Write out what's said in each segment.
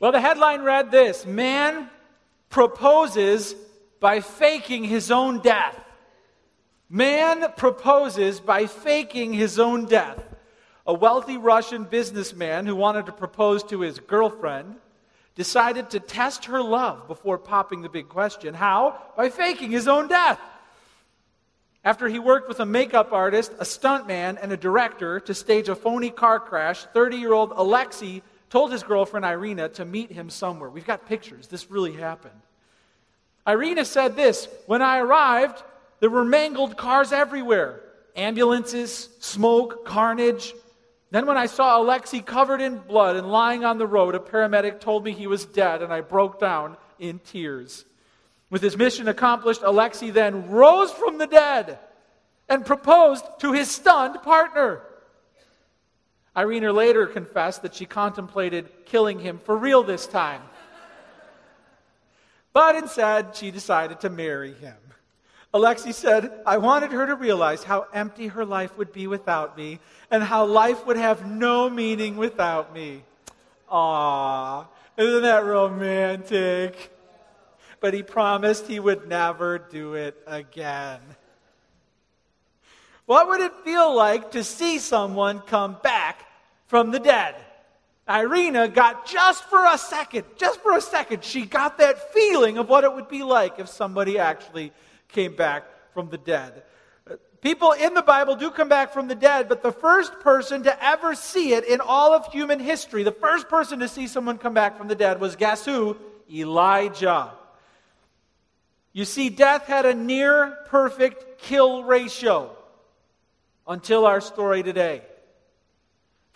Well, the headline read this Man proposes by faking his own death. Man proposes by faking his own death. A wealthy Russian businessman who wanted to propose to his girlfriend decided to test her love before popping the big question. How? By faking his own death. After he worked with a makeup artist, a stuntman, and a director to stage a phony car crash, 30 year old Alexei told his girlfriend Irina to meet him somewhere. We've got pictures. This really happened. Irina said this When I arrived, there were mangled cars everywhere ambulances, smoke, carnage. Then, when I saw Alexei covered in blood and lying on the road, a paramedic told me he was dead, and I broke down in tears. With his mission accomplished, Alexei then rose from the dead and proposed to his stunned partner. Irina later confessed that she contemplated killing him for real this time. But instead, she decided to marry him. Alexei said, I wanted her to realize how empty her life would be without me and how life would have no meaning without me. Ah, isn't that romantic? But he promised he would never do it again. What would it feel like to see someone come back from the dead? Irina got just for a second, just for a second, she got that feeling of what it would be like if somebody actually came back from the dead. Uh, people in the Bible do come back from the dead, but the first person to ever see it in all of human history, the first person to see someone come back from the dead was guess who? Elijah. You see, death had a near perfect kill ratio until our story today.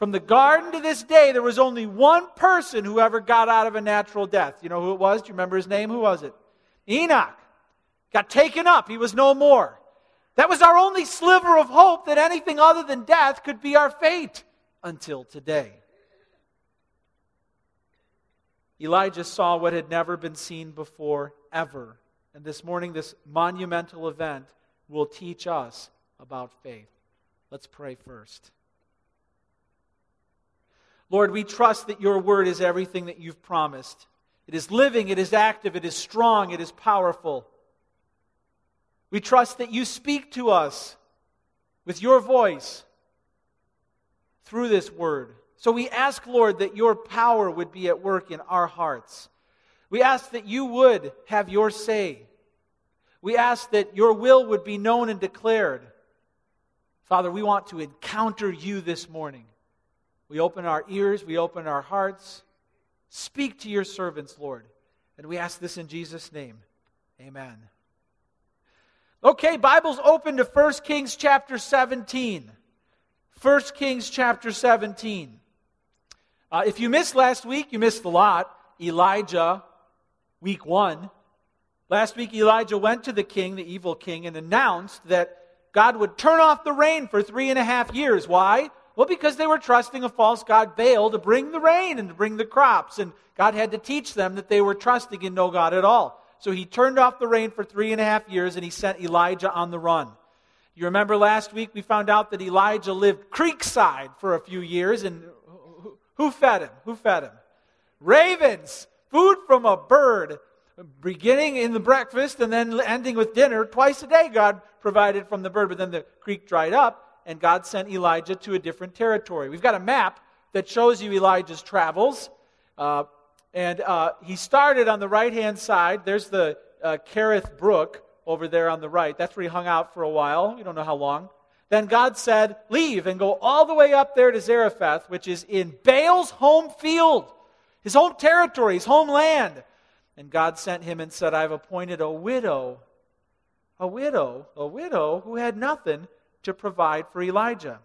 From the garden to this day, there was only one person who ever got out of a natural death. You know who it was? Do you remember his name? Who was it? Enoch. Got taken up. He was no more. That was our only sliver of hope that anything other than death could be our fate until today. Elijah saw what had never been seen before, ever. And this morning, this monumental event will teach us about faith. Let's pray first. Lord, we trust that your word is everything that you've promised. It is living, it is active, it is strong, it is powerful. We trust that you speak to us with your voice through this word. So we ask, Lord, that your power would be at work in our hearts. We ask that you would have your say. We ask that your will would be known and declared. Father, we want to encounter you this morning. We open our ears, we open our hearts. Speak to your servants, Lord. And we ask this in Jesus' name. Amen. Okay, Bible's open to 1 Kings chapter 17. 1 Kings chapter 17. Uh, if you missed last week, you missed a lot. Elijah, week one. Last week, Elijah went to the king, the evil king, and announced that God would turn off the rain for three and a half years. Why? Well, because they were trusting a false god Baal to bring the rain and to bring the crops. And God had to teach them that they were trusting in no God at all. So he turned off the rain for three and a half years and he sent Elijah on the run. You remember last week we found out that Elijah lived creekside for a few years. And who fed him? Who fed him? Ravens. Food from a bird. Beginning in the breakfast and then ending with dinner. Twice a day, God provided from the bird. But then the creek dried up and God sent Elijah to a different territory. We've got a map that shows you Elijah's travels. Uh, and uh, he started on the right hand side. There's the uh, Brook over there on the right. That's where he hung out for a while. We don't know how long. Then God said, Leave and go all the way up there to Zarephath, which is in Baal's home field, his home territory, his homeland. And God sent him and said, I've appointed a widow, a widow, a widow who had nothing to provide for Elijah.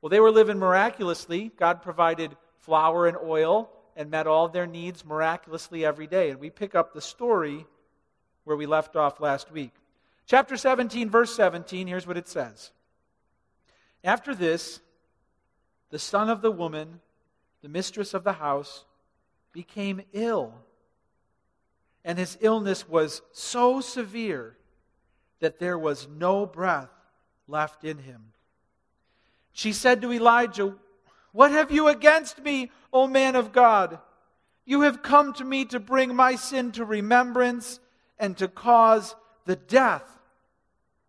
Well, they were living miraculously. God provided flour and oil and met all their needs miraculously every day. And we pick up the story where we left off last week. Chapter 17, verse 17, here's what it says After this, the son of the woman, the mistress of the house, became ill. And his illness was so severe that there was no breath left in him. She said to Elijah, What have you against me, O man of God? You have come to me to bring my sin to remembrance and to cause the death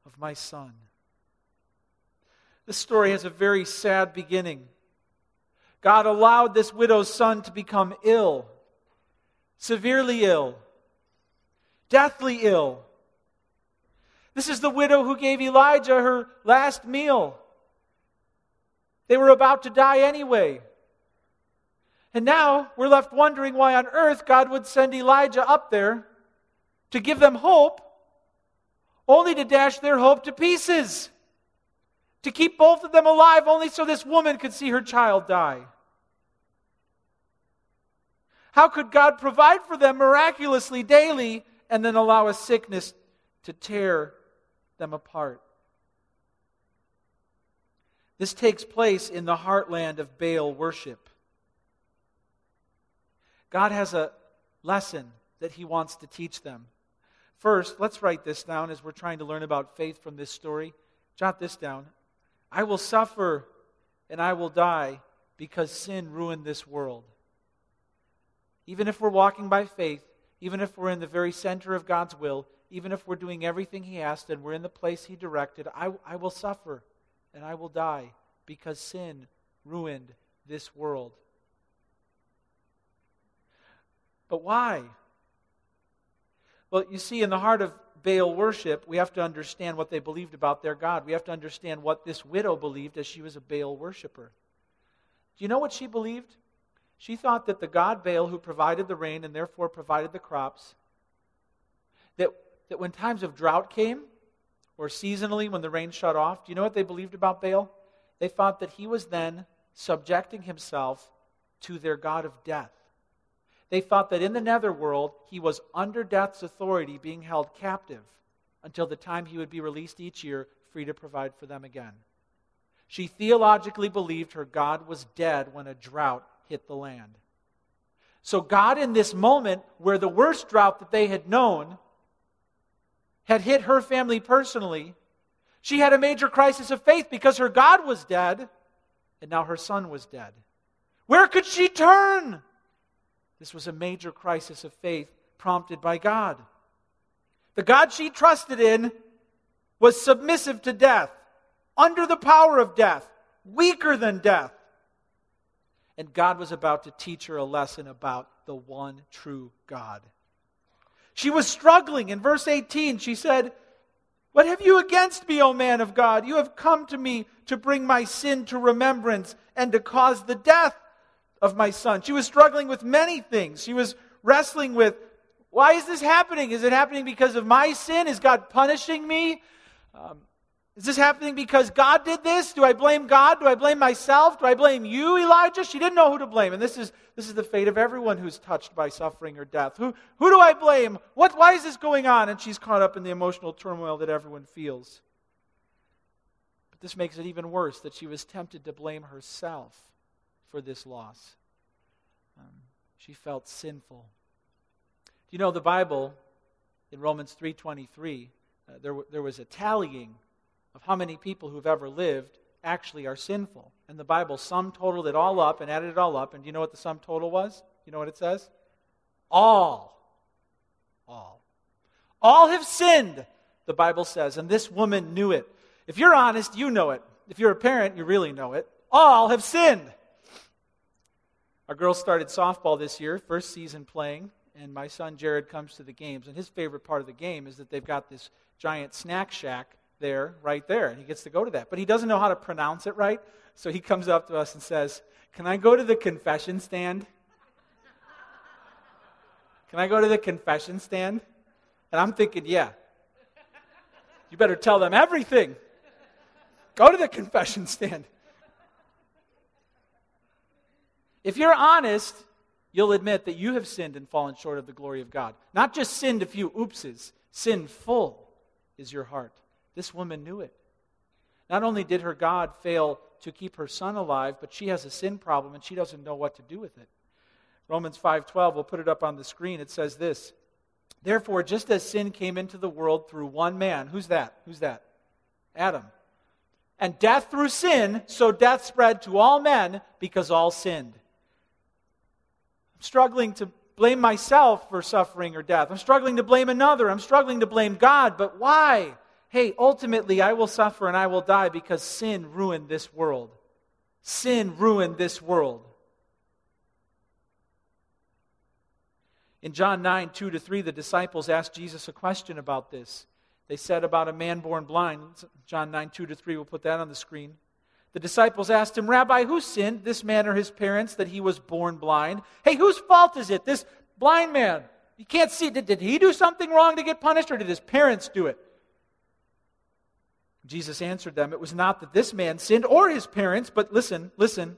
of my son. This story has a very sad beginning. God allowed this widow's son to become ill, severely ill, deathly ill. This is the widow who gave Elijah her last meal. They were about to die anyway. And now we're left wondering why on earth God would send Elijah up there to give them hope, only to dash their hope to pieces. To keep both of them alive, only so this woman could see her child die. How could God provide for them miraculously daily and then allow a sickness to tear them apart? This takes place in the heartland of Baal worship. God has a lesson that He wants to teach them. First, let's write this down as we're trying to learn about faith from this story. Jot this down. I will suffer and I will die because sin ruined this world. Even if we're walking by faith, even if we're in the very center of God's will, even if we're doing everything He asked and we're in the place He directed, I, I will suffer and I will die because sin ruined this world. But why? Well, you see, in the heart of Baal worship, we have to understand what they believed about their God. We have to understand what this widow believed as she was a Baal worshiper. Do you know what she believed? She thought that the god Baal, who provided the rain and therefore provided the crops, that, when times of drought came, or seasonally when the rain shut off, do you know what they believed about Baal? They thought that he was then subjecting himself to their god of death. They thought that in the netherworld, he was under death's authority, being held captive until the time he would be released each year, free to provide for them again. She theologically believed her God was dead when a drought hit the land. So, God, in this moment where the worst drought that they had known had hit her family personally, she had a major crisis of faith because her God was dead and now her son was dead. Where could she turn? This was a major crisis of faith prompted by God. The God she trusted in was submissive to death, under the power of death, weaker than death. And God was about to teach her a lesson about the one true God. She was struggling. In verse 18, she said, What have you against me, O man of God? You have come to me to bring my sin to remembrance and to cause the death of my son. She was struggling with many things. She was wrestling with why is this happening? Is it happening because of my sin? Is God punishing me? Um, is this happening because God did this? Do I blame God? Do I blame myself? Do I blame you, Elijah? She didn't know who to blame. And this is, this is the fate of everyone who's touched by suffering or death. Who, who do I blame? What, why is this going on? And she's caught up in the emotional turmoil that everyone feels. But this makes it even worse that she was tempted to blame herself for this loss. Um, she felt sinful. Do you know the Bible in Romans 3:23? Uh, there, there was a tallying of how many people who've ever lived actually are sinful. And the Bible sum totaled it all up and added it all up. And do you know what the sum total was? You know what it says? All. All. All have sinned, the Bible says. And this woman knew it. If you're honest, you know it. If you're a parent, you really know it. All have sinned. Our girls started softball this year, first season playing, and my son Jared comes to the games. And his favorite part of the game is that they've got this giant snack shack there, right there, and he gets to go to that. But he doesn't know how to pronounce it right, so he comes up to us and says, Can I go to the confession stand? Can I go to the confession stand? And I'm thinking, Yeah. You better tell them everything. Go to the confession stand. If you're honest, you'll admit that you have sinned and fallen short of the glory of God. Not just sinned a few oopses, sinful is your heart. This woman knew it. Not only did her God fail to keep her son alive, but she has a sin problem and she doesn't know what to do with it. Romans 5:12, we'll put it up on the screen. It says this: Therefore, just as sin came into the world through one man, who's that? Who's that? Adam. And death through sin, so death spread to all men because all sinned. I'm struggling to blame myself for suffering or death. I'm struggling to blame another. I'm struggling to blame God. But why? Hey, ultimately, I will suffer and I will die because sin ruined this world. Sin ruined this world. In John 9, 2 to 3, the disciples asked Jesus a question about this. They said about a man born blind. John 9, 2 to 3, we'll put that on the screen. The disciples asked him, Rabbi, who sinned, this man or his parents, that he was born blind? Hey, whose fault is it? This blind man. You can't see. Did, did he do something wrong to get punished, or did his parents do it? Jesus answered them, It was not that this man sinned or his parents, but listen, listen,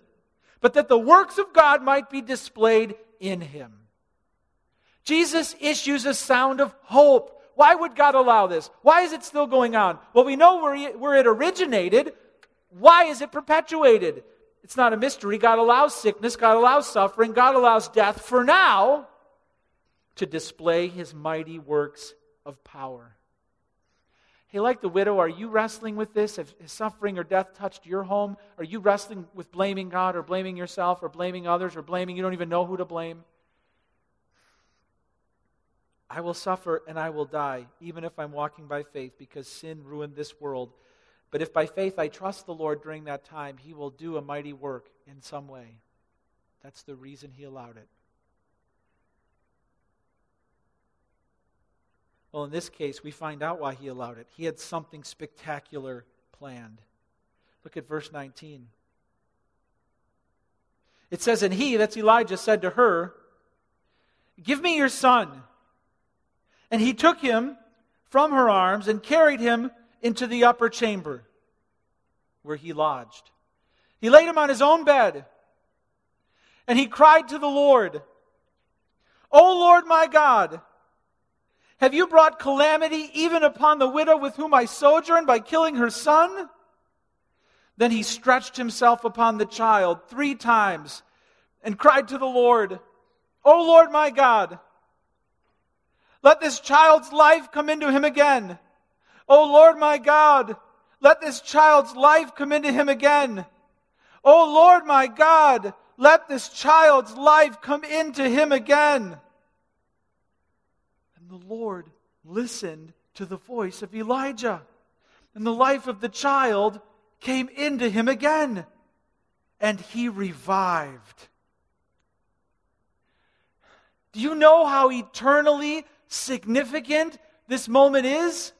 but that the works of God might be displayed in him. Jesus issues a sound of hope. Why would God allow this? Why is it still going on? Well, we know where, where it originated. Why is it perpetuated? It's not a mystery. God allows sickness, God allows suffering, God allows death for now to display his mighty works of power. Hey, like the widow, are you wrestling with this? Has suffering or death touched your home? Are you wrestling with blaming God or blaming yourself or blaming others or blaming you don't even know who to blame? I will suffer and I will die, even if I'm walking by faith, because sin ruined this world. But if by faith I trust the Lord during that time, He will do a mighty work in some way. That's the reason He allowed it. Well, in this case, we find out why He allowed it. He had something spectacular planned. Look at verse 19. It says, And he, that's Elijah, said to her, Give me your son. And he took him from her arms and carried him into the upper chamber where he lodged. He laid him on his own bed, and he cried to the Lord, O Lord my God, have you brought calamity even upon the widow with whom I sojourn by killing her son? Then he stretched himself upon the child three times and cried to the Lord, O Lord my God, let this child's life come into him again. O Lord my God, let this child's life come into him again. O Lord my God, let this child's life come into him again. And the Lord listened to the voice of Elijah, and the life of the child came into him again, and he revived. Do you know how eternally significant this moment is?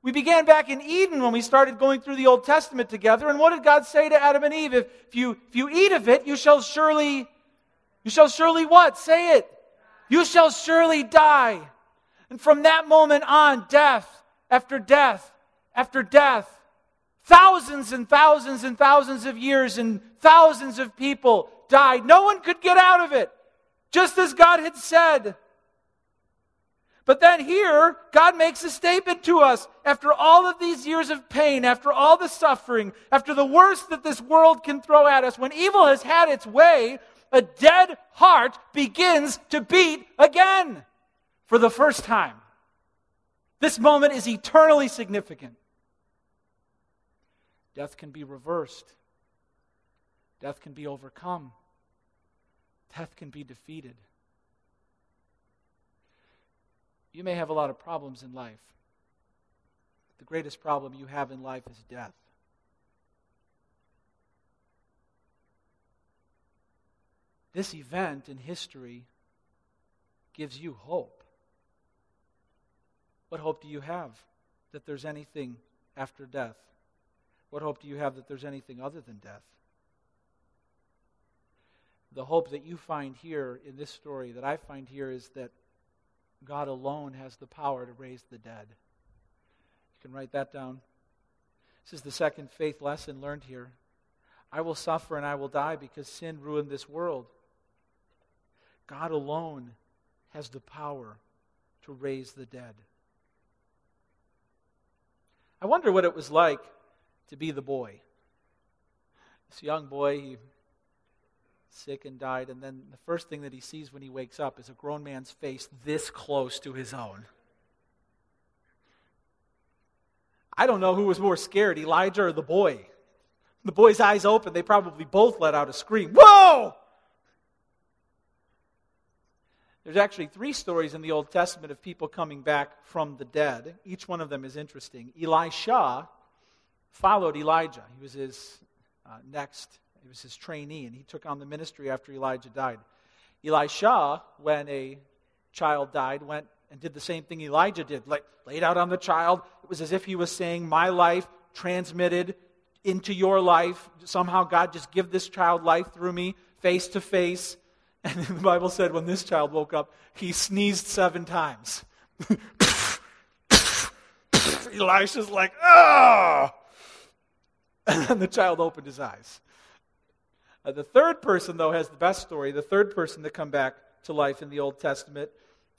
We began back in Eden when we started going through the Old Testament together. And what did God say to Adam and Eve? If, you, if you eat of it, you shall surely, you shall surely what? Say it. You shall surely die. And from that moment on, death after death after death, thousands and thousands and thousands of years and thousands of people died. No one could get out of it, just as God had said. But then here, God makes a statement to us. After all of these years of pain, after all the suffering, after the worst that this world can throw at us, when evil has had its way, a dead heart begins to beat again for the first time. This moment is eternally significant. Death can be reversed, death can be overcome, death can be defeated. You may have a lot of problems in life. The greatest problem you have in life is death. This event in history gives you hope. What hope do you have that there's anything after death? What hope do you have that there's anything other than death? The hope that you find here in this story, that I find here, is that God alone has the power to raise the dead. You can write that down. This is the second faith lesson learned here. I will suffer and I will die because sin ruined this world. God alone has the power to raise the dead. I wonder what it was like to be the boy. This young boy, he sick and died. And then the first thing that he sees when he wakes up is a grown man's face this close to his own. I don't know who was more scared, Elijah or the boy. The boy's eyes open, they probably both let out a scream. Whoa! There's actually three stories in the Old Testament of people coming back from the dead. Each one of them is interesting. Elisha followed Elijah. He was his uh, next, he was his trainee, and he took on the ministry after Elijah died. Elisha, when a child died, went and did the same thing Elijah did, like laid out on the child. It was as if he was saying, My life transmitted into your life. Somehow, God, just give this child life through me, face to face. And the Bible said when this child woke up, he sneezed seven times. Elisha's like, oh! And then the child opened his eyes. Uh, the third person, though, has the best story. The third person to come back to life in the Old Testament.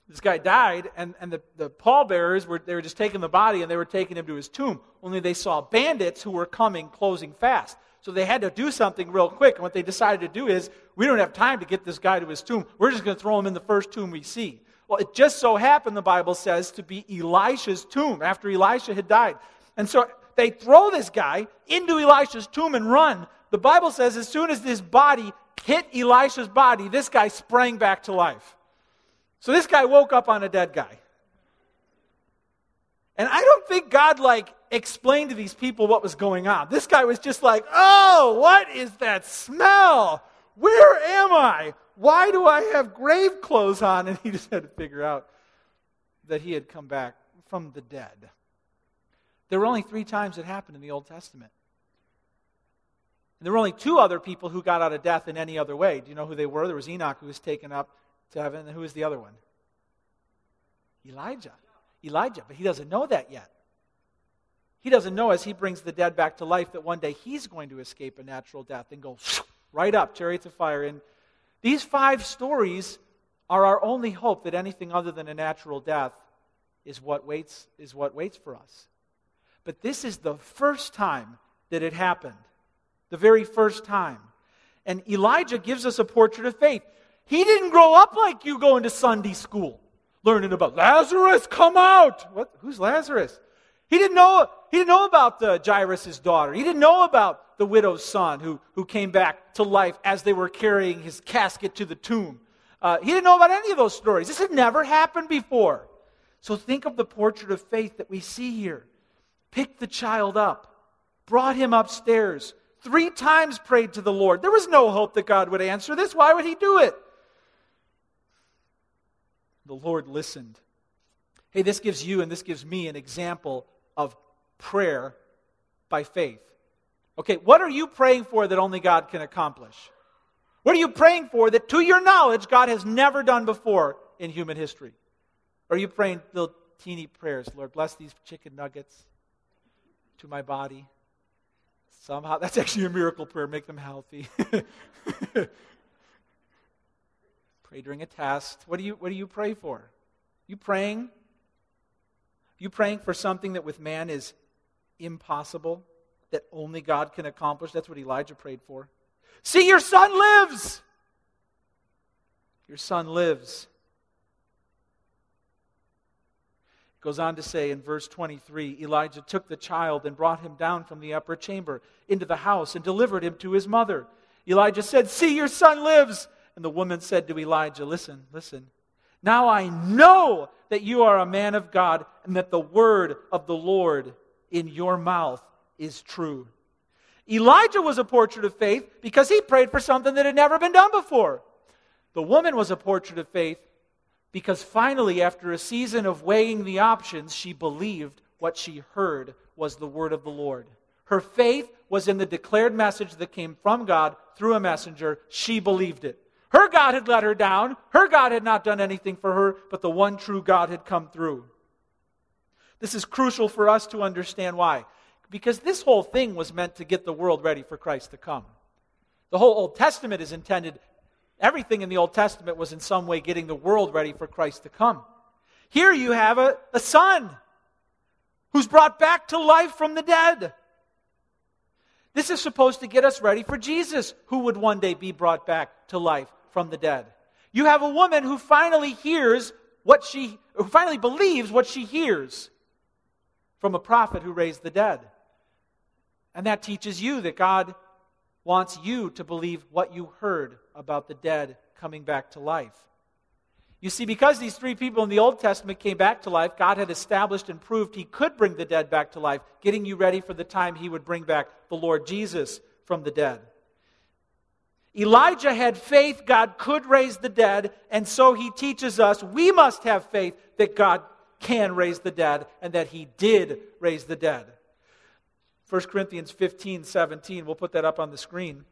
This guy died, and, and the, the pallbearers were, they were just taking the body and they were taking him to his tomb. Only they saw bandits who were coming, closing fast. So they had to do something real quick. And what they decided to do is, we don't have time to get this guy to his tomb. We're just going to throw him in the first tomb we see. Well, it just so happened, the Bible says, to be Elisha's tomb after Elisha had died. And so they throw this guy into Elisha's tomb and run. The Bible says as soon as this body hit Elisha's body, this guy sprang back to life. So this guy woke up on a dead guy. And I don't think God like explained to these people what was going on. This guy was just like, "Oh, what is that smell? Where am I? Why do I have grave clothes on?" And he just had to figure out that he had come back from the dead. There were only 3 times it happened in the Old Testament. And there were only two other people who got out of death in any other way. Do you know who they were? There was Enoch who was taken up to heaven. And who was the other one? Elijah. Elijah. But he doesn't know that yet. He doesn't know as he brings the dead back to life that one day he's going to escape a natural death and go right up, chariots of fire. And these five stories are our only hope that anything other than a natural death is what waits, is what waits for us. But this is the first time that it happened. The very first time. And Elijah gives us a portrait of faith. He didn't grow up like you going to Sunday school, learning about Lazarus, come out. What? Who's Lazarus? He didn't know, he didn't know about the Jairus' daughter. He didn't know about the widow's son who, who came back to life as they were carrying his casket to the tomb. Uh, he didn't know about any of those stories. This had never happened before. So think of the portrait of faith that we see here. Picked the child up, brought him upstairs, three times prayed to the Lord. There was no hope that God would answer this. Why would he do it? The Lord listened. Hey, this gives you and this gives me an example of prayer by faith. Okay, what are you praying for that only God can accomplish? What are you praying for that, to your knowledge, God has never done before in human history? Are you praying little teeny prayers? Lord, bless these chicken nuggets to my body. Somehow, that's actually a miracle prayer. Make them healthy. Pray during a test. What do you, what do you pray for? You praying? You praying for something that with man is impossible, that only God can accomplish? That's what Elijah prayed for. See, your son lives! Your son lives. It goes on to say in verse 23 Elijah took the child and brought him down from the upper chamber into the house and delivered him to his mother. Elijah said, See, your son lives. And the woman said to Elijah, Listen, listen. Now I know that you are a man of God and that the word of the Lord in your mouth is true. Elijah was a portrait of faith because he prayed for something that had never been done before. The woman was a portrait of faith because finally, after a season of weighing the options, she believed what she heard was the word of the Lord. Her faith was in the declared message that came from God through a messenger. She believed it. Her God had let her down. Her God had not done anything for her, but the one true God had come through. This is crucial for us to understand why. Because this whole thing was meant to get the world ready for Christ to come. The whole Old Testament is intended, everything in the Old Testament was in some way getting the world ready for Christ to come. Here you have a, a son who's brought back to life from the dead. This is supposed to get us ready for Jesus, who would one day be brought back to life from the dead. You have a woman who finally hears what she, who finally believes what she hears from a prophet who raised the dead. And that teaches you that God wants you to believe what you heard about the dead coming back to life. You see, because these three people in the Old Testament came back to life, God had established and proved he could bring the dead back to life, getting you ready for the time he would bring back the Lord Jesus from the dead. Elijah had faith God could raise the dead, and so he teaches us we must have faith that God can raise the dead and that he did raise the dead. 1 Corinthians 15, 17, we'll put that up on the screen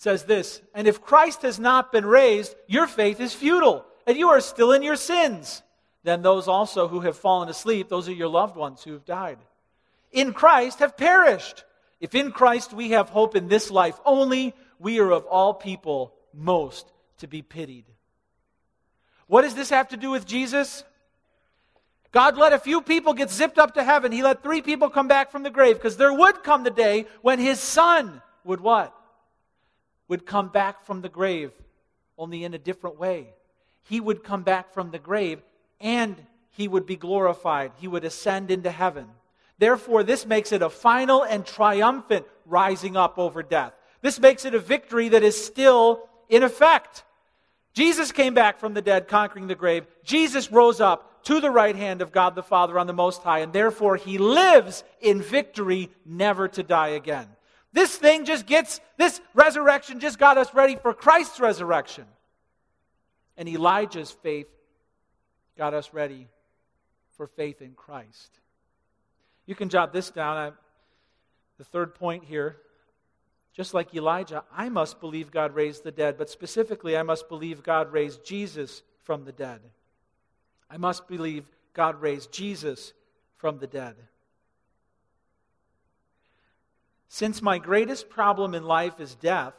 says this And if Christ has not been raised, your faith is futile, and you are still in your sins. Then those also who have fallen asleep, those are your loved ones who have died, in Christ have perished. If in Christ we have hope in this life only, we are of all people most to be pitied. What does this have to do with Jesus? God let a few people get zipped up to heaven. He let three people come back from the grave because there would come the day when his son would what? would come back from the grave, only in a different way. He would come back from the grave and he would be glorified. He would ascend into heaven. Therefore, this makes it a final and triumphant rising up over death. This makes it a victory that is still in effect. Jesus came back from the dead, conquering the grave. Jesus rose up to the right hand of God the Father on the Most High, and therefore he lives in victory, never to die again. This thing just gets, this resurrection just got us ready for Christ's resurrection. And Elijah's faith got us ready for faith in Christ. You can jot this down. I, the third point here. Just like Elijah, I must believe God raised the dead, but specifically, I must believe God raised Jesus from the dead. I must believe God raised Jesus from the dead. Since my greatest problem in life is death,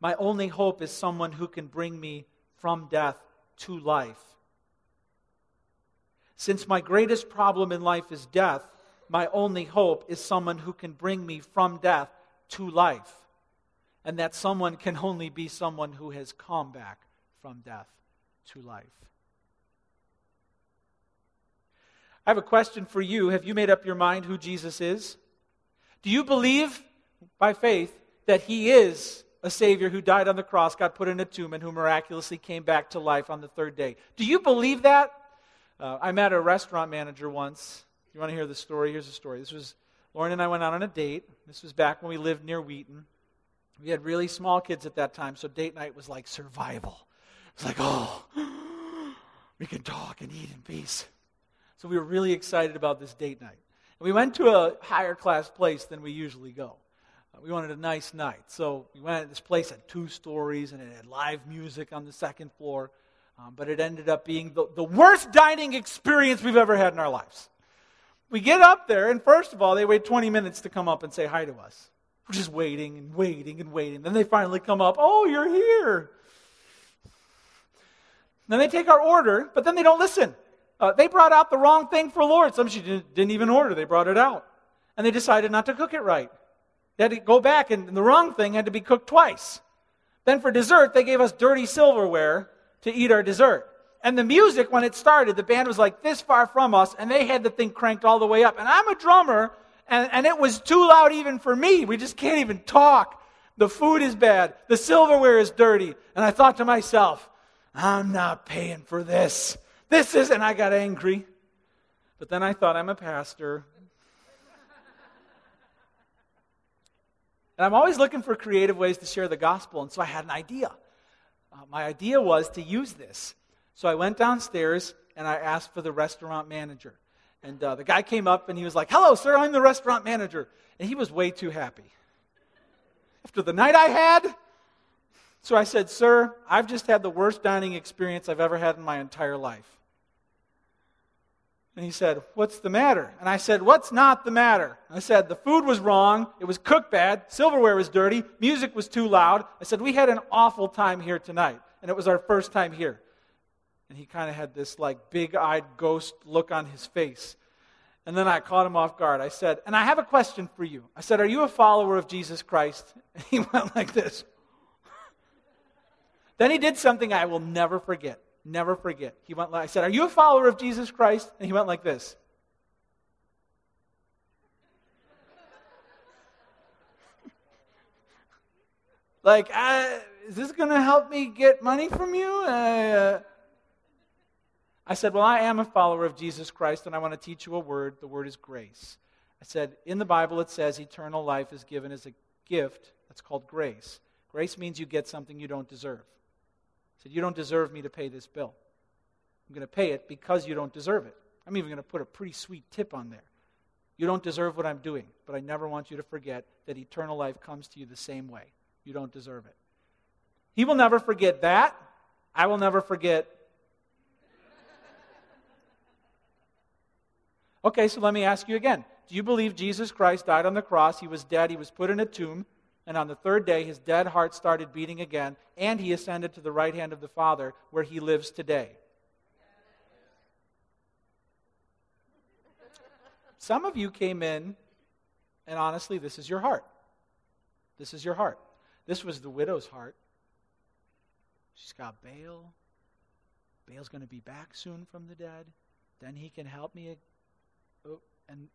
my only hope is someone who can bring me from death to life. Since my greatest problem in life is death, my only hope is someone who can bring me from death to life. And that someone can only be someone who has come back from death to life. I have a question for you. Have you made up your mind who Jesus is? Do you believe by faith that he is a Savior who died on the cross, got put in a tomb, and who miraculously came back to life on the third day? Do you believe that? Uh, I met a restaurant manager once. You want to hear the story? Here's the story. This was Lauren and I went out on a date. This was back when we lived near Wheaton. We had really small kids at that time, so date night was like survival. It was like, oh, we can talk and eat in peace. So we were really excited about this date night. And We went to a higher class place than we usually go. Uh, we wanted a nice night. So we went, to this place had two stories and it had live music on the second floor. Um, but it ended up being the, the worst dining experience we've ever had in our lives. We get up there, and first of all, they wait 20 minutes to come up and say hi to us. We're just waiting and waiting and waiting. Then they finally come up, Oh, you're here. Then they take our order, but then they don't listen. Uh, they brought out the wrong thing for Lauren. Some she didn't, didn't even order, they brought it out. And they decided not to cook it right. They had to go back, and the wrong thing had to be cooked twice. Then for dessert, they gave us dirty silverware to eat our dessert. And the music, when it started, the band was like this far from us, and they had the thing cranked all the way up. And I'm a drummer, and, and it was too loud even for me. We just can't even talk. The food is bad. The silverware is dirty. And I thought to myself, I'm not paying for this. This is, and I got angry. But then I thought, I'm a pastor. and I'm always looking for creative ways to share the gospel, and so I had an idea. Uh, my idea was to use this. So I went downstairs and I asked for the restaurant manager. And uh, the guy came up and he was like, Hello, sir, I'm the restaurant manager. And he was way too happy. After the night I had, so I said, Sir, I've just had the worst dining experience I've ever had in my entire life. And he said, What's the matter? And I said, What's not the matter? I said, The food was wrong. It was cooked bad. Silverware was dirty. Music was too loud. I said, We had an awful time here tonight. And it was our first time here. And he kind of had this like big eyed ghost look on his face. And then I caught him off guard. I said, And I have a question for you. I said, Are you a follower of Jesus Christ? And he went like this. then he did something I will never forget never forget. He went, I said, Are you a follower of Jesus Christ? And he went like this. like, I, is this going to help me get money from you? Uh, I said, Well, I am a follower of Jesus Christ, and I want to teach you a word. The word is grace. I said, In the Bible, it says eternal life is given as a gift. That's called grace. Grace means you get something you don't deserve. I said, You don't deserve me to pay this bill. I'm going to pay it because you don't deserve it. I'm even going to put a pretty sweet tip on there. You don't deserve what I'm doing, but I never want you to forget that eternal life comes to you the same way. You don't deserve it. He will never forget that. I will never forget. Okay, so let me ask you again. Do you believe Jesus Christ died on the cross? He was dead, he was put in a tomb, and on the third day his dead heart started beating again, and he ascended to the right hand of the Father, where he lives today. Some of you came in, and honestly, this is your heart. This is your heart. This was the widow's heart. She's got Baal. Baal's going to be back soon from the dead. Then he can help me. Oh, and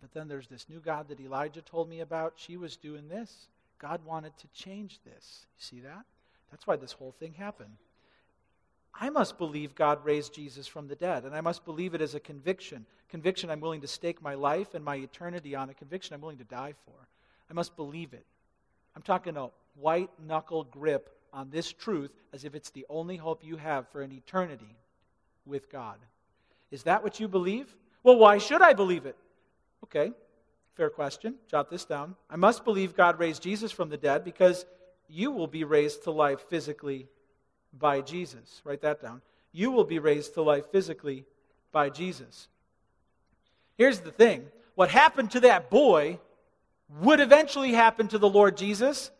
but then there's this new God that Elijah told me about. She was doing this. God wanted to change this. You see that? That's why this whole thing happened. I must believe God raised Jesus from the dead, and I must believe it as a conviction. Conviction I'm willing to stake my life and my eternity on, a conviction I'm willing to die for. I must believe it. I'm talking a white knuckle grip on this truth as if it's the only hope you have for an eternity with God. Is that what you believe? Well, why should I believe it? Okay, fair question. Jot this down. I must believe God raised Jesus from the dead because you will be raised to life physically by Jesus. Write that down. You will be raised to life physically by Jesus. Here's the thing what happened to that boy would eventually happen to the Lord Jesus.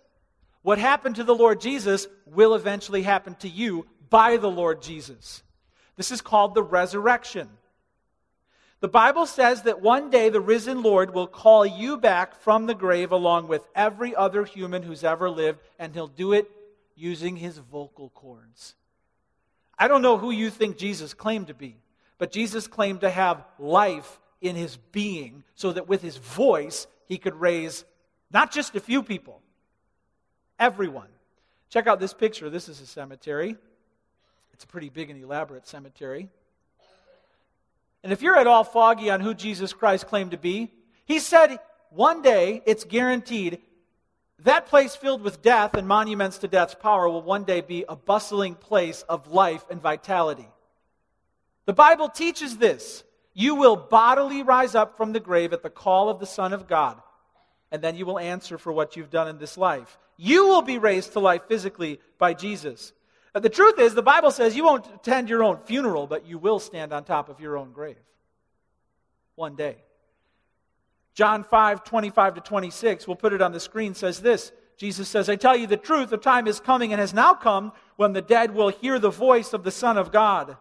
What happened to the Lord Jesus will eventually happen to you by the Lord Jesus. This is called the resurrection. The Bible says that one day the risen Lord will call you back from the grave along with every other human who's ever lived, and he'll do it using his vocal cords. I don't know who you think Jesus claimed to be, but Jesus claimed to have life in his being so that with his voice he could raise not just a few people, everyone. Check out this picture. This is a cemetery. It's a pretty big and elaborate cemetery. And if you're at all foggy on who Jesus Christ claimed to be, he said one day it's guaranteed that place filled with death and monuments to death's power will one day be a bustling place of life and vitality. The Bible teaches this. You will bodily rise up from the grave at the call of the Son of God, and then you will answer for what you've done in this life. You will be raised to life physically by Jesus. But the truth is, the Bible says you won't attend your own funeral, but you will stand on top of your own grave one day. John 5, 25 to 26, we'll put it on the screen, says this. Jesus says, I tell you the truth, the time is coming and has now come when the dead will hear the voice of the Son of God.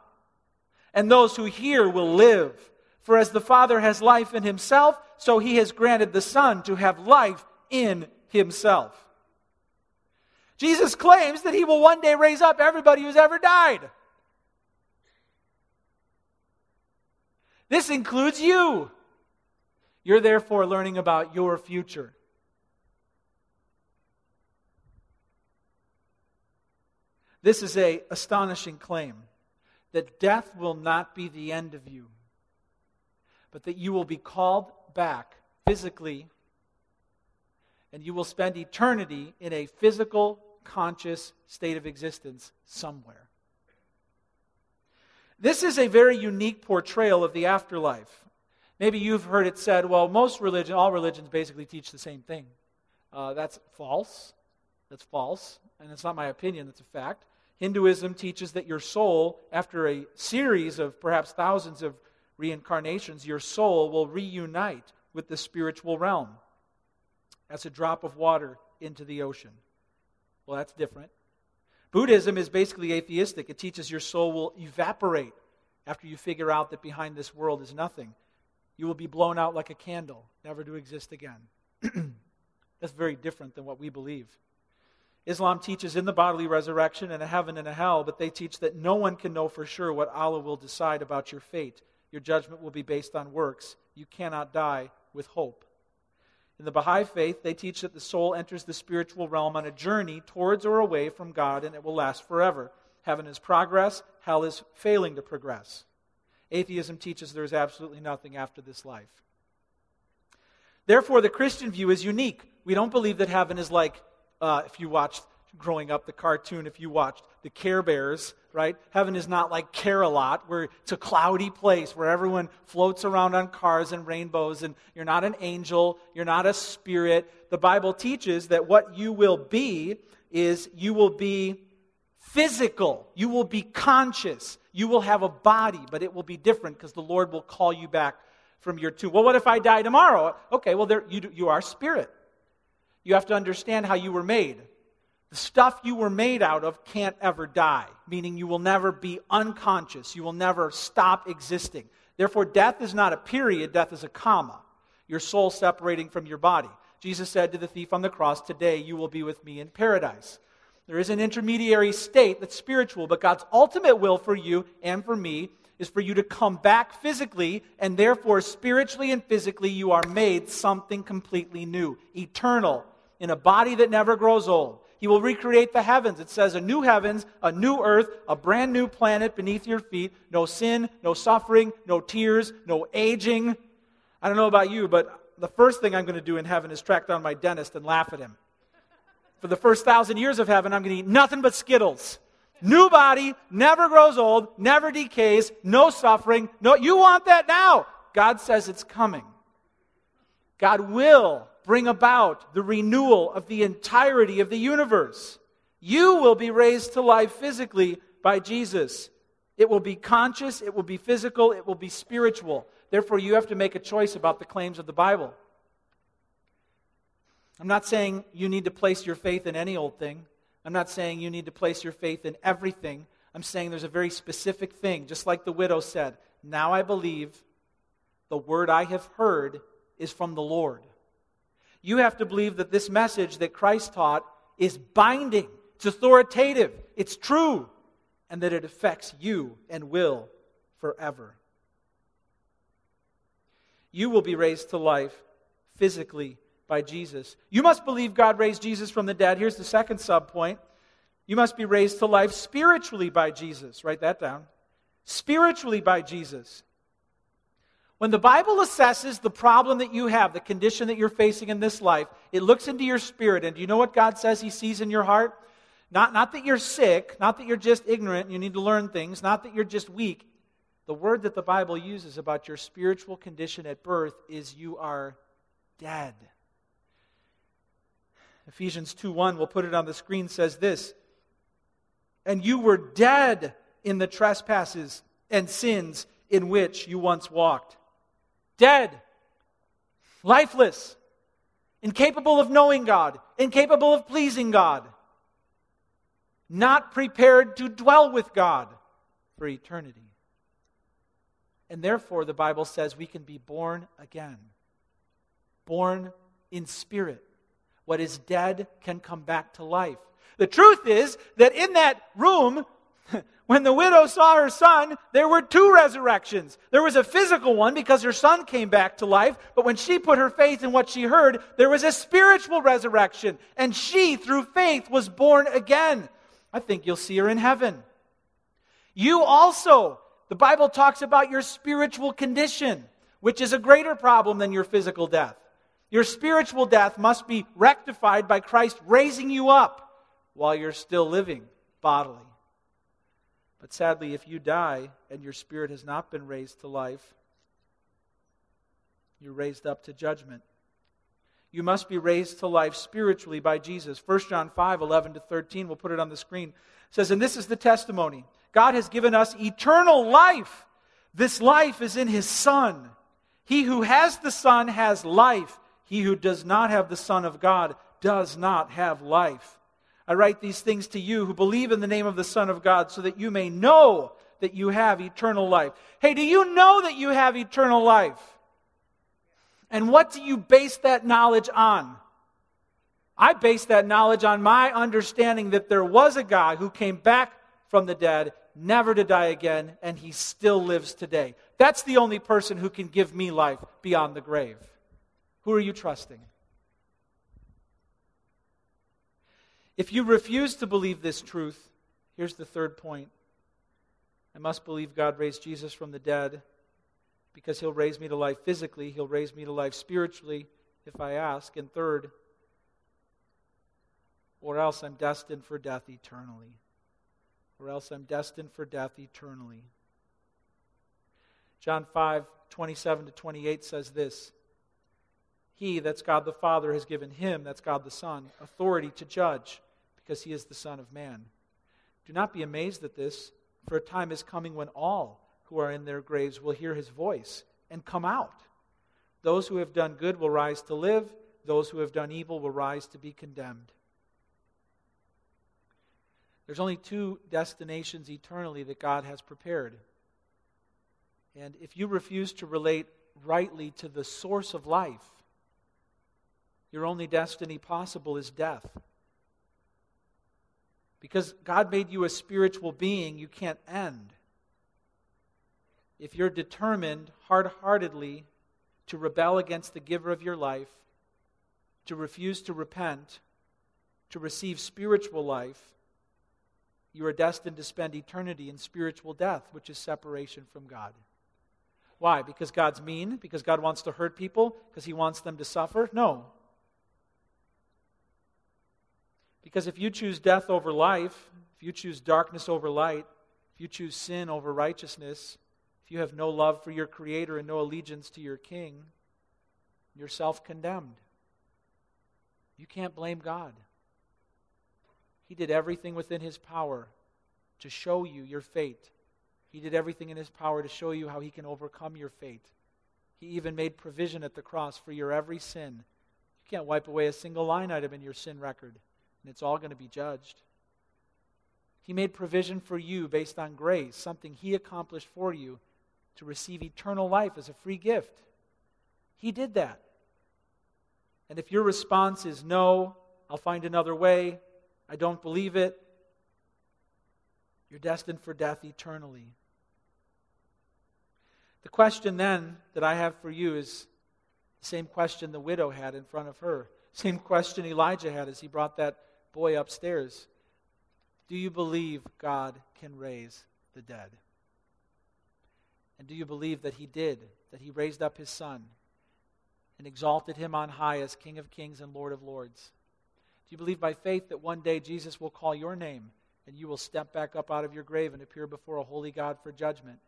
And those who hear will live. For as the Father has life in himself, so he has granted the Son to have life in himself. Jesus claims that he will one day raise up everybody who's ever died. This includes you. You're therefore learning about your future. This is a astonishing claim that death will not be the end of you, but that you will be called back physically and you will spend eternity in a physical, conscious state of existence somewhere. This is a very unique portrayal of the afterlife. Maybe you've heard it said, well, most religion, all religions basically teach the same thing. Uh, that's false. That's false. And it's not my opinion, that's a fact. Hinduism teaches that your soul, after a series of perhaps thousands of reincarnations, your soul will reunite with the spiritual realm. as a drop of water into the ocean. Well, that's different. Buddhism is basically atheistic. It teaches your soul will evaporate after you figure out that behind this world is nothing. You will be blown out like a candle, never to exist again. That's very different than what we believe. Islam teaches in the bodily resurrection and a heaven and a hell, but they teach that no one can know for sure what Allah will decide about your fate. Your judgment will be based on works. You cannot die with hope. In the Baha'i faith, they teach that the soul enters the spiritual realm on a journey towards or away from God and it will last forever. Heaven is progress, hell is failing to progress. Atheism teaches there is absolutely nothing after this life. Therefore, the Christian view is unique. We don't believe that heaven is like, uh, if you watched growing up the cartoon, if you watched the Care Bears, right? Heaven is not like Care-a-Lot, where it's a cloudy place where everyone floats around on cars and rainbows, and you're not an angel, you're not a spirit. The Bible teaches that what you will be is you will be physical, you will be conscious, you will have a body, but it will be different because the Lord will call you back from your tomb. Well, what if I die tomorrow? Okay, well, there, you, you are spirit. You have to understand how you were made. The stuff you were made out of can't ever die, meaning you will never be unconscious. You will never stop existing. Therefore, death is not a period, death is a comma. Your soul separating from your body. Jesus said to the thief on the cross, Today you will be with me in paradise. There is an intermediary state that's spiritual, but God's ultimate will for you and for me is for you to come back physically, and therefore, spiritually and physically, you are made something completely new, eternal, in a body that never grows old. He will recreate the heavens. It says a new heavens, a new earth, a brand new planet beneath your feet. No sin, no suffering, no tears, no aging. I don't know about you, but the first thing I'm going to do in heaven is track down my dentist and laugh at him. For the first thousand years of heaven, I'm going to eat nothing but Skittles. New body, never grows old, never decays, no suffering. No, you want that now. God says it's coming. God will bring about the renewal of the entirety of the universe. You will be raised to life physically by Jesus. It will be conscious, it will be physical, it will be spiritual. Therefore, you have to make a choice about the claims of the Bible. I'm not saying you need to place your faith in any old thing. I'm not saying you need to place your faith in everything. I'm saying there's a very specific thing, just like the widow said. Now I believe the word I have heard is from the Lord. You have to believe that this message that Christ taught is binding, it's authoritative, it's true, and that it affects you and will forever. You will be raised to life physically by Jesus. You must believe God raised Jesus from the dead. Here's the second sub point. You must be raised to life spiritually by Jesus. Write that down. Spiritually by Jesus. When the Bible assesses the problem that you have, the condition that you're facing in this life, it looks into your spirit. And do you know what God says He sees in your heart? Not, not that you're sick, not that you're just ignorant and you need to learn things, not that you're just weak. The word that the Bible uses about your spiritual condition at birth is you are dead. Ephesians 2:1, we'll put it on the screen, says this. And you were dead in the trespasses and sins in which you once walked dead, lifeless, incapable of knowing God, incapable of pleasing God, not prepared to dwell with God for eternity. And therefore, the Bible says we can be born again, born in spirit. What is dead can come back to life. The truth is that in that room, when the widow saw her son, there were two resurrections. There was a physical one because her son came back to life, but when she put her faith in what she heard, there was a spiritual resurrection. And she, through faith, was born again. I think you'll see her in heaven. You also, the Bible talks about your spiritual condition, which is a greater problem than your physical death. Your spiritual death must be rectified by Christ raising you up while you're still living bodily. But sadly, if you die and your spirit has not been raised to life, you're raised up to judgment. You must be raised to life spiritually by Jesus. 1 John 5, 11 to 13, we'll put it on the screen, says, And this is the testimony God has given us eternal life. This life is in his Son. He who has the Son has life. He who does not have the Son of God does not have life. I write these things to you who believe in the name of the Son of God so that you may know that you have eternal life. Hey, do you know that you have eternal life? And what do you base that knowledge on? I base that knowledge on my understanding that there was a guy who came back from the dead, never to die again, and he still lives today. That's the only person who can give me life beyond the grave. Who are you trusting? If you refuse to believe this truth, here's the third point I must believe God raised Jesus from the dead because he'll raise me to life physically, he'll raise me to life spiritually if I ask. And third, or else I'm destined for death eternally. Or else I'm destined for death eternally. John 5, 27 to 28 says this He, that's God the Father, has given him, that's God the Son, authority to judge because he is the Son of Man. Do not be amazed at this, for a time is coming when all who are in their graves will hear his voice and come out. Those who have done good will rise to live, those who have done evil will rise to be condemned. There's only two destinations eternally that God has prepared. And if you refuse to relate rightly to the source of life, your only destiny possible is death. Because God made you a spiritual being, you can't end. If you're determined hard heartedly to rebel against the giver of your life, to refuse to repent, to receive spiritual life, you are destined to spend eternity in spiritual death, which is separation from God. Why? Because God's mean? Because God wants to hurt people? Because he wants them to suffer? No. Because if you choose death over life, if you choose darkness over light, if you choose sin over righteousness, if you have no love for your Creator and no allegiance to your King, you're self condemned. You can't blame God. He did everything within His power to show you your fate. He did everything in His power to show you how He can overcome your fate. He even made provision at the cross for your every sin. You can't wipe away a single line item in your sin record, and it's all going to be judged. He made provision for you based on grace, something He accomplished for you to receive eternal life as a free gift. He did that. And if your response is no, I'll find another way, I don't believe it, you're destined for death eternally. The question then that I have for you is the same question the widow had in front of her. Same question Elijah had as he brought that boy upstairs. Do you believe God can raise the dead? And do you believe that he did, that he raised up his son and exalted him on high as King of kings and Lord of lords? Do you believe by faith that one day Jesus will call your name and you will step back up out of your grave and appear before a holy God for judgment?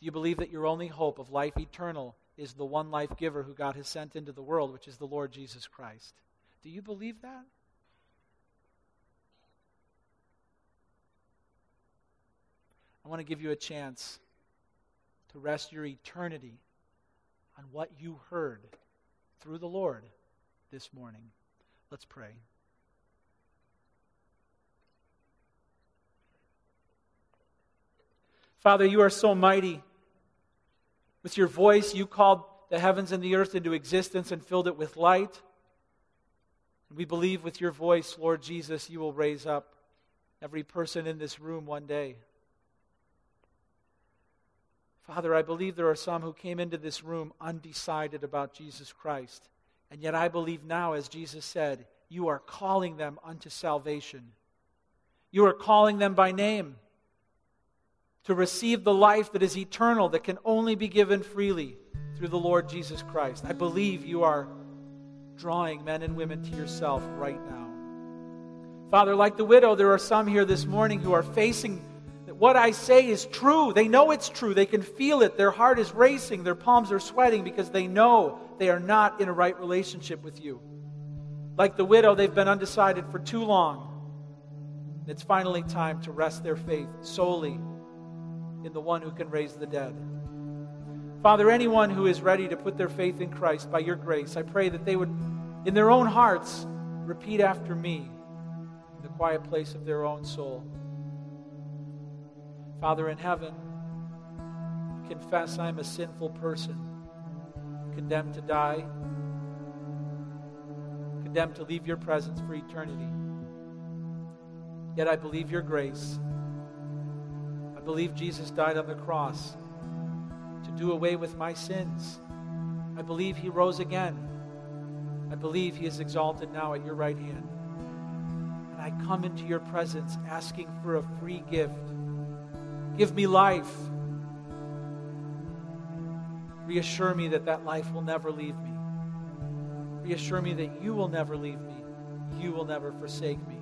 Do you believe that your only hope of life eternal is the one life giver who God has sent into the world, which is the Lord Jesus Christ? Do you believe that? I want to give you a chance to rest your eternity on what you heard through the Lord this morning. Let's pray. Father, you are so mighty. With your voice, you called the heavens and the earth into existence and filled it with light. And we believe with your voice, Lord Jesus, you will raise up every person in this room one day. Father, I believe there are some who came into this room undecided about Jesus Christ. And yet I believe now, as Jesus said, you are calling them unto salvation. You are calling them by name to receive the life that is eternal, that can only be given freely through the Lord Jesus Christ. I believe you are drawing men and women to yourself right now. Father, like the widow, there are some here this morning who are facing what I say is true. They know it's true. They can feel it. Their heart is racing. Their palms are sweating because they know they are not in a right relationship with you. Like the widow, they've been undecided for too long. It's finally time to rest their faith solely in the one who can raise the dead. Father, anyone who is ready to put their faith in Christ by your grace, I pray that they would, in their own hearts, repeat after me in the quiet place of their own soul. Father in heaven, confess I'm a sinful person, condemned to die, condemned to leave your presence for eternity. Yet I believe your grace. I believe Jesus died on the cross to do away with my sins. I believe he rose again. I believe he is exalted now at your right hand. And I come into your presence asking for a free gift. Give me life. Reassure me that that life will never leave me. Reassure me that you will never leave me. You will never forsake me.